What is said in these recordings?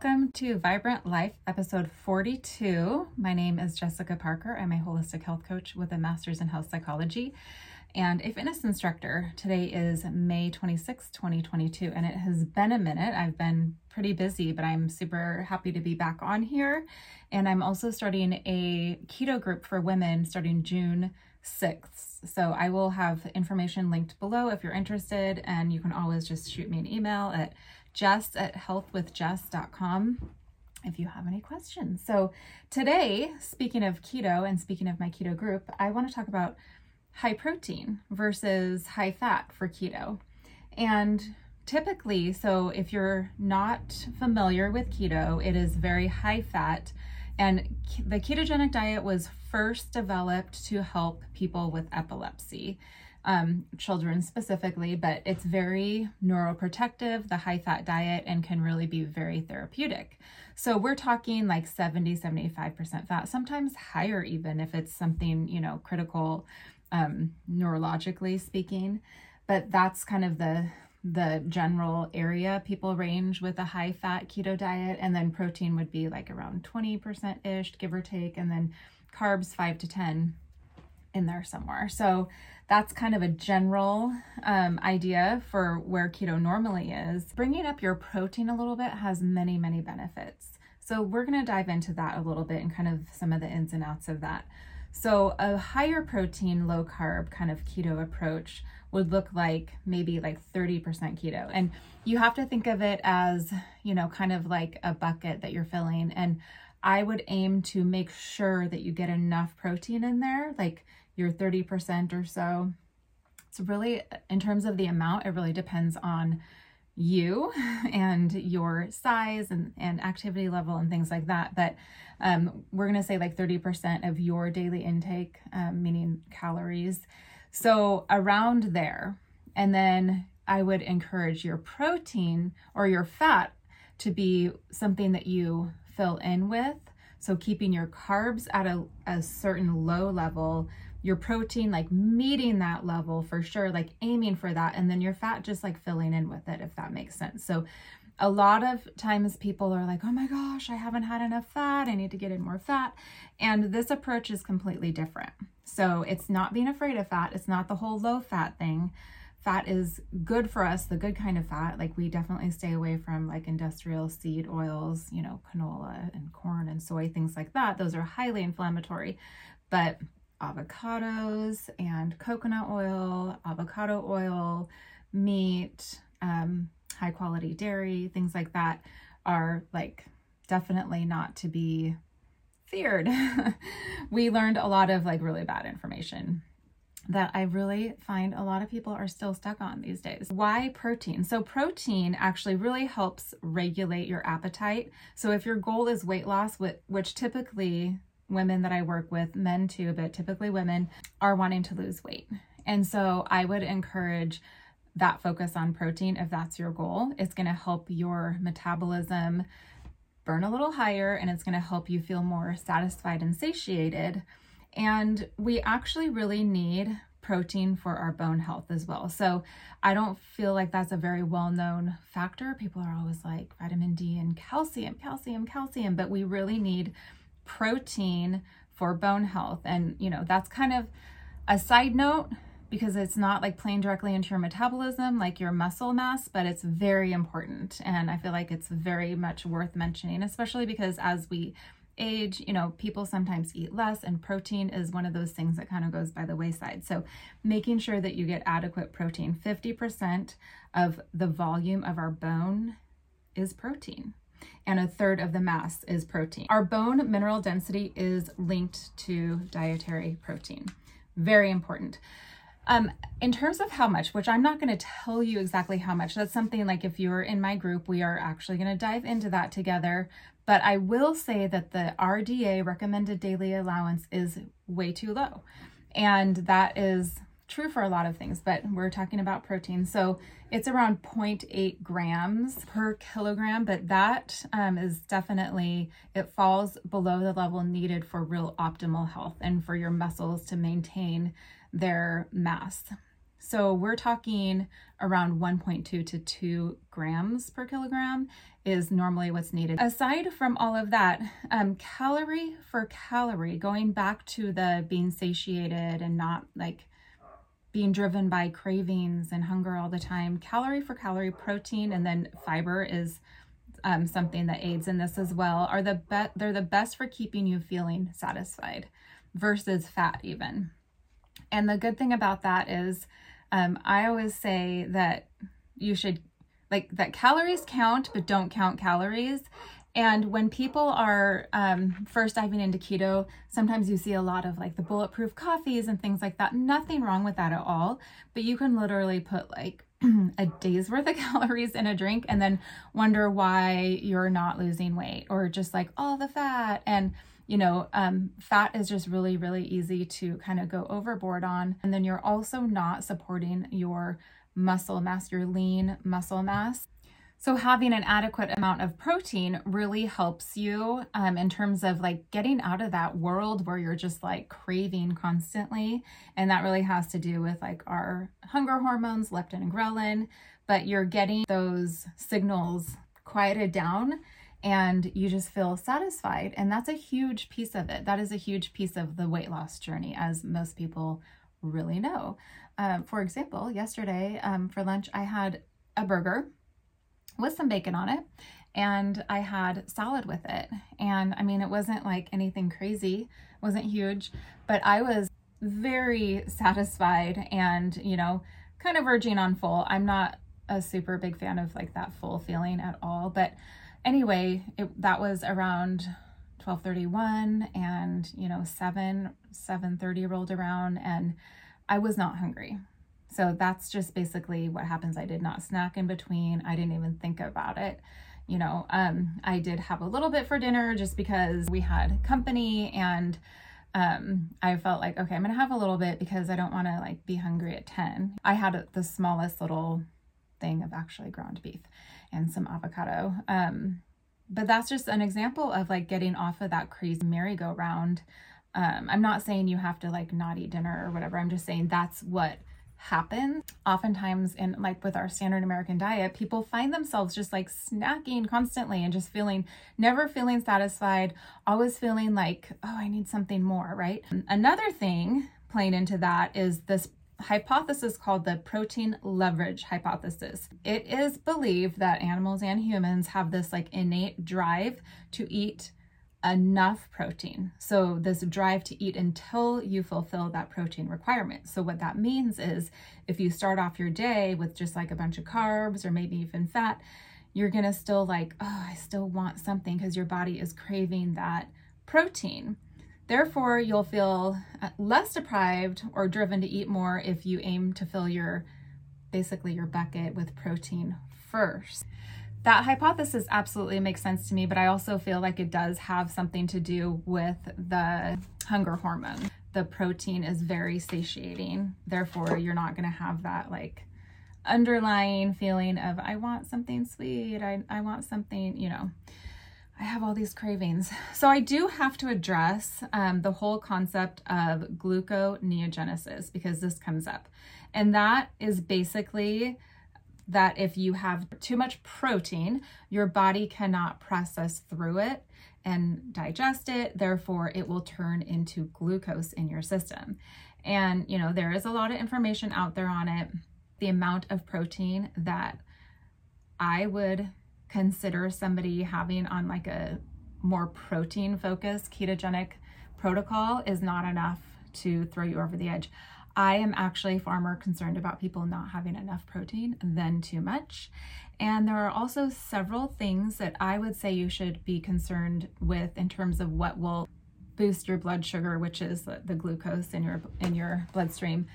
Welcome to Vibrant Life, episode 42. My name is Jessica Parker. I'm a holistic health coach with a master's in health psychology and a fitness instructor. Today is May 26, 2022, and it has been a minute. I've been pretty busy, but I'm super happy to be back on here. And I'm also starting a keto group for women starting June 6th. So I will have information linked below if you're interested, and you can always just shoot me an email at jess at healthwithjess.com if you have any questions. So, today, speaking of keto and speaking of my keto group, I want to talk about high protein versus high fat for keto. And typically, so if you're not familiar with keto, it is very high fat. And the ketogenic diet was first developed to help people with epilepsy um, children specifically, but it's very neuroprotective, the high fat diet, and can really be very therapeutic. So we're talking like 70, 75% fat, sometimes higher, even if it's something, you know, critical um, neurologically speaking. But that's kind of the the general area people range with a high fat keto diet and then protein would be like around 20% ish give or take and then carbs 5 to 10 in there somewhere so that's kind of a general um, idea for where keto normally is. Bringing up your protein a little bit has many, many benefits. So, we're going to dive into that a little bit and kind of some of the ins and outs of that. So, a higher protein, low carb kind of keto approach would look like maybe like 30% keto. And you have to think of it as, you know, kind of like a bucket that you're filling. And I would aim to make sure that you get enough protein in there, like your 30% or so. It's really, in terms of the amount, it really depends on you and your size and, and activity level and things like that. But um, we're going to say like 30% of your daily intake, um, meaning calories. So around there. And then I would encourage your protein or your fat to be something that you fill in with. So keeping your carbs at a, a certain low level your protein like meeting that level for sure, like aiming for that, and then your fat just like filling in with it, if that makes sense. So, a lot of times people are like, oh my gosh, I haven't had enough fat. I need to get in more fat. And this approach is completely different. So, it's not being afraid of fat, it's not the whole low fat thing. Fat is good for us, the good kind of fat. Like, we definitely stay away from like industrial seed oils, you know, canola and corn and soy, things like that. Those are highly inflammatory. But avocados and coconut oil, avocado oil, meat, um, high quality dairy, things like that are like definitely not to be feared. we learned a lot of like really bad information that I really find a lot of people are still stuck on these days. Why protein? So, protein actually really helps regulate your appetite. So, if your goal is weight loss, which typically women that I work with, men too, but typically women, are wanting to lose weight. And so I would encourage that focus on protein if that's your goal. It's going to help your metabolism burn a little higher and it's going to help you feel more satisfied and satiated. And we actually really need protein for our bone health as well. So I don't feel like that's a very well known factor. People are always like vitamin D and calcium, calcium, calcium, but we really need protein for bone health. And, you know, that's kind of a side note because it's not like playing directly into your metabolism like your muscle mass, but it's very important. And I feel like it's very much worth mentioning, especially because as we age, you know, people sometimes eat less, and protein is one of those things that kind of goes by the wayside. So, making sure that you get adequate protein 50% of the volume of our bone is protein and a third of the mass is protein. Our bone mineral density is linked to dietary protein. Very important. Um, in terms of how much, which I'm not going to tell you exactly how much, that's something like if you're in my group, we are actually going to dive into that together. But I will say that the RDA recommended daily allowance is way too low. And that is true for a lot of things, but we're talking about protein. So it's around 0.8 grams per kilogram, but that um, is definitely, it falls below the level needed for real optimal health and for your muscles to maintain their mass. So we're talking around 1.2 to 2 grams per kilogram is normally what's needed. Aside from all of that, um, calorie for calorie, going back to the being satiated and not like being driven by cravings and hunger all the time, calorie for calorie, protein, and then fiber is um, something that aids in this as well. Are the be- they're the best for keeping you feeling satisfied versus fat even. And the good thing about that is um, I always say that you should, like, that calories count, but don't count calories. And when people are um, first diving into keto, sometimes you see a lot of like the bulletproof coffees and things like that. Nothing wrong with that at all. But you can literally put like a day's worth of calories in a drink and then wonder why you're not losing weight or just like all the fat. And you know, um, fat is just really, really easy to kind of go overboard on. And then you're also not supporting your muscle mass, your lean muscle mass. So having an adequate amount of protein really helps you um, in terms of like getting out of that world where you're just like craving constantly. And that really has to do with like our hunger hormones, leptin and ghrelin, but you're getting those signals quieted down and you just feel satisfied. And that's a huge piece of it. That is a huge piece of the weight loss journey, as most people really know. Um, for example, yesterday um, for lunch, I had a burger with some bacon on it and I had salad with it. And I mean, it wasn't like anything crazy, it wasn't huge, but I was very satisfied and, you know, kind of verging on full. I'm not a super big fan of like that full feeling at all, but anyway, it, that was around 12:31 and, you know, 7 7:30 rolled around and I was not hungry. So that's just basically what happens. I did not snack in between. I didn't even think about it. You know, um, I did have a little bit for dinner just because we had company and um, I felt like, okay, I'm going to have a little bit because I don't want to like be hungry at 10. I had the smallest little thing of actually ground beef and some avocado. Um, but that's just an example of like getting off of that crazy merry-go-round. Um, I'm not saying you have to like not eat dinner or whatever. I'm just saying that's what happens oftentimes in like with our standard american diet people find themselves just like snacking constantly and just feeling never feeling satisfied always feeling like oh i need something more right another thing playing into that is this hypothesis called the protein leverage hypothesis. It is believed that animals and humans have this like innate drive to eat enough protein. So, this drive to eat until you fulfill that protein requirement. So, what that means is if you start off your day with just like a bunch of carbs or maybe even fat, you're gonna still like, oh, I still want something because your body is craving that protein. Therefore, you'll feel uh, less deprived or driven to eat more if you aim to fill your basically your bucket with protein first. That hypothesis absolutely makes sense to me, but I also feel like it does have something to do with the hunger hormone. The protein is very satiating. Therefore, you're not going to have that like underlying feeling of, I want something sweet. I, I want something, you know. I have all these cravings. So I do have to address um, the whole concept of gluconeogenesis because this comes up. And that is basically that if you have too much protein, your body cannot process through it and digest it. Therefore, it will turn into glucose in your system. And, you know, there is a lot of information out there on it. The amount of protein that I would consider somebody having on like a more protein focused ketogenic protocol is not enough to throw you over the edge. I am actually far more concerned about people not having enough protein than too much. And there are also several things that I would say you should be concerned with in terms of what will boost your blood sugar, which is the, the glucose in your in your bloodstream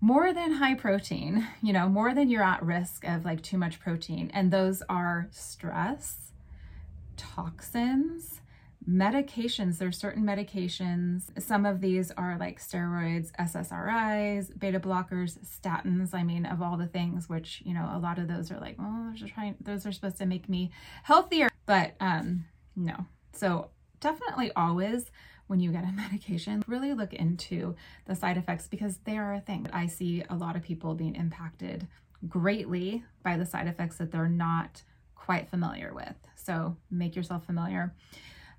more than high protein, you know, more than you're at risk of like too much protein. And those are stress, toxins, medications. There's certain medications. Some of these are like steroids, SSRIs, beta blockers, statins. I mean, of all the things, which, you know, a lot of those are like, oh, those are trying, those are supposed to make me healthier. But um, no. So definitely always when you get a medication, really look into the side effects because they are a thing. I see a lot of people being impacted greatly by the side effects that they're not quite familiar with. So make yourself familiar.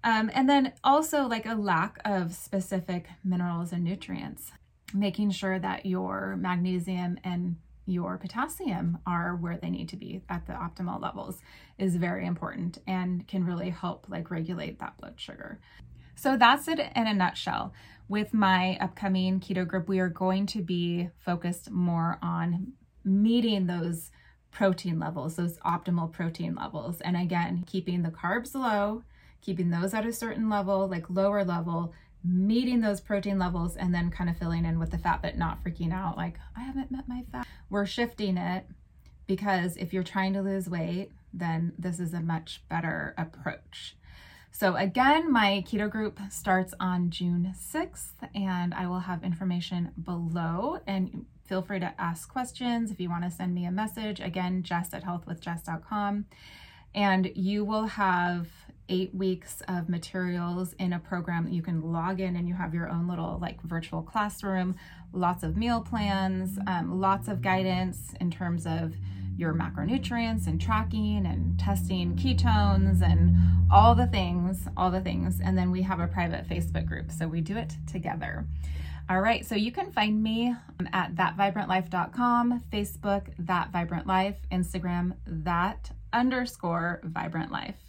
Um, and then also like a lack of specific minerals and nutrients, making sure that your magnesium and your potassium are where they need to be at the optimal levels is very important and can really help like regulate that blood sugar. So that's it in a nutshell. With my upcoming keto group, we are going to be focused more on meeting those protein levels, those optimal protein levels. And again, keeping the carbs low, keeping those at a certain level, like lower level, meeting those protein levels, and then kind of filling in with the fat, but not freaking out like, I haven't met my fat. We're shifting it because if you're trying to lose weight, then this is a much better approach. So, again, my keto group starts on June 6th, and I will have information below. And feel free to ask questions if you want to send me a message. Again, jess at healthwithjess.com. And you will have eight weeks of materials in a program that you can log in and you have your own little like virtual classroom, lots of meal plans, um, lots of guidance in terms of your macronutrients and tracking and testing ketones and all the things, all the things. And then we have a private Facebook group. So we do it together. All right, so you can find me at thatvibrantlife.com, Facebook, That Vibrant Life, Instagram, That underscore Vibrant Life.